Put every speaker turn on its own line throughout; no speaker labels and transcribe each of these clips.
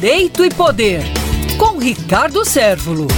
Direito e Poder, com Ricardo Sérvulo.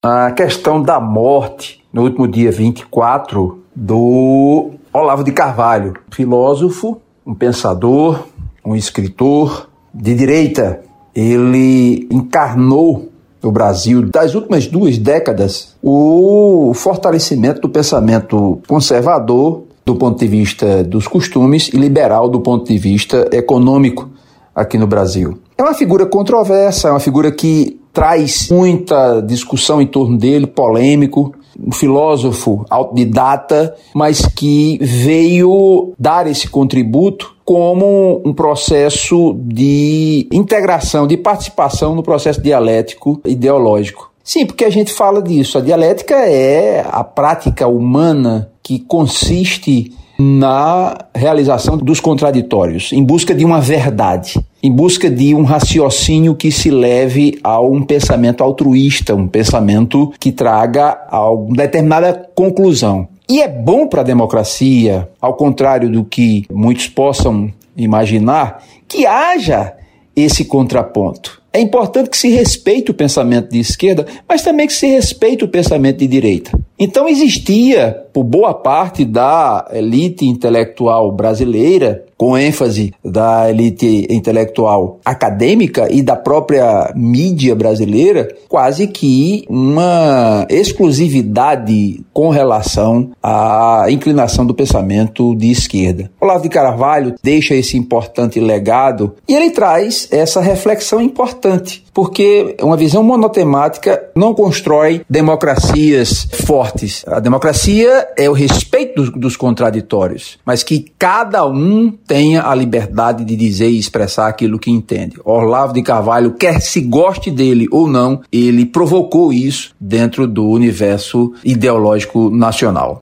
A questão da morte, no último dia 24, do Olavo de Carvalho, filósofo, um pensador, um escritor de direita. Ele encarnou no Brasil, das últimas duas décadas, o fortalecimento do pensamento conservador do ponto de vista dos costumes e liberal do ponto de vista econômico aqui no Brasil. É uma figura controversa, é uma figura que traz muita discussão em torno dele, polêmico, um filósofo autodidata, mas que veio dar esse contributo como um processo de integração, de participação no processo dialético ideológico. Sim, porque a gente fala disso. A dialética é a prática humana que consiste na realização dos contraditórios, em busca de uma verdade, em busca de um raciocínio que se leve a um pensamento altruísta, um pensamento que traga a uma determinada conclusão. E é bom para a democracia, ao contrário do que muitos possam imaginar, que haja esse contraponto. É importante que se respeite o pensamento de esquerda, mas também que se respeite o pensamento de direita. Então existia, por boa parte da elite intelectual brasileira, com ênfase da elite intelectual acadêmica e da própria mídia brasileira, quase que uma exclusividade com relação à inclinação do pensamento de esquerda. Olavo de Carvalho deixa esse importante legado e ele traz essa reflexão importante, porque uma visão monotemática não constrói democracias fortes. A democracia é o respeito dos, dos contraditórios, mas que cada um tenha a liberdade de dizer e expressar aquilo que entende. Olavo de Carvalho, quer se goste dele ou não, ele provocou isso dentro do universo ideológico nacional.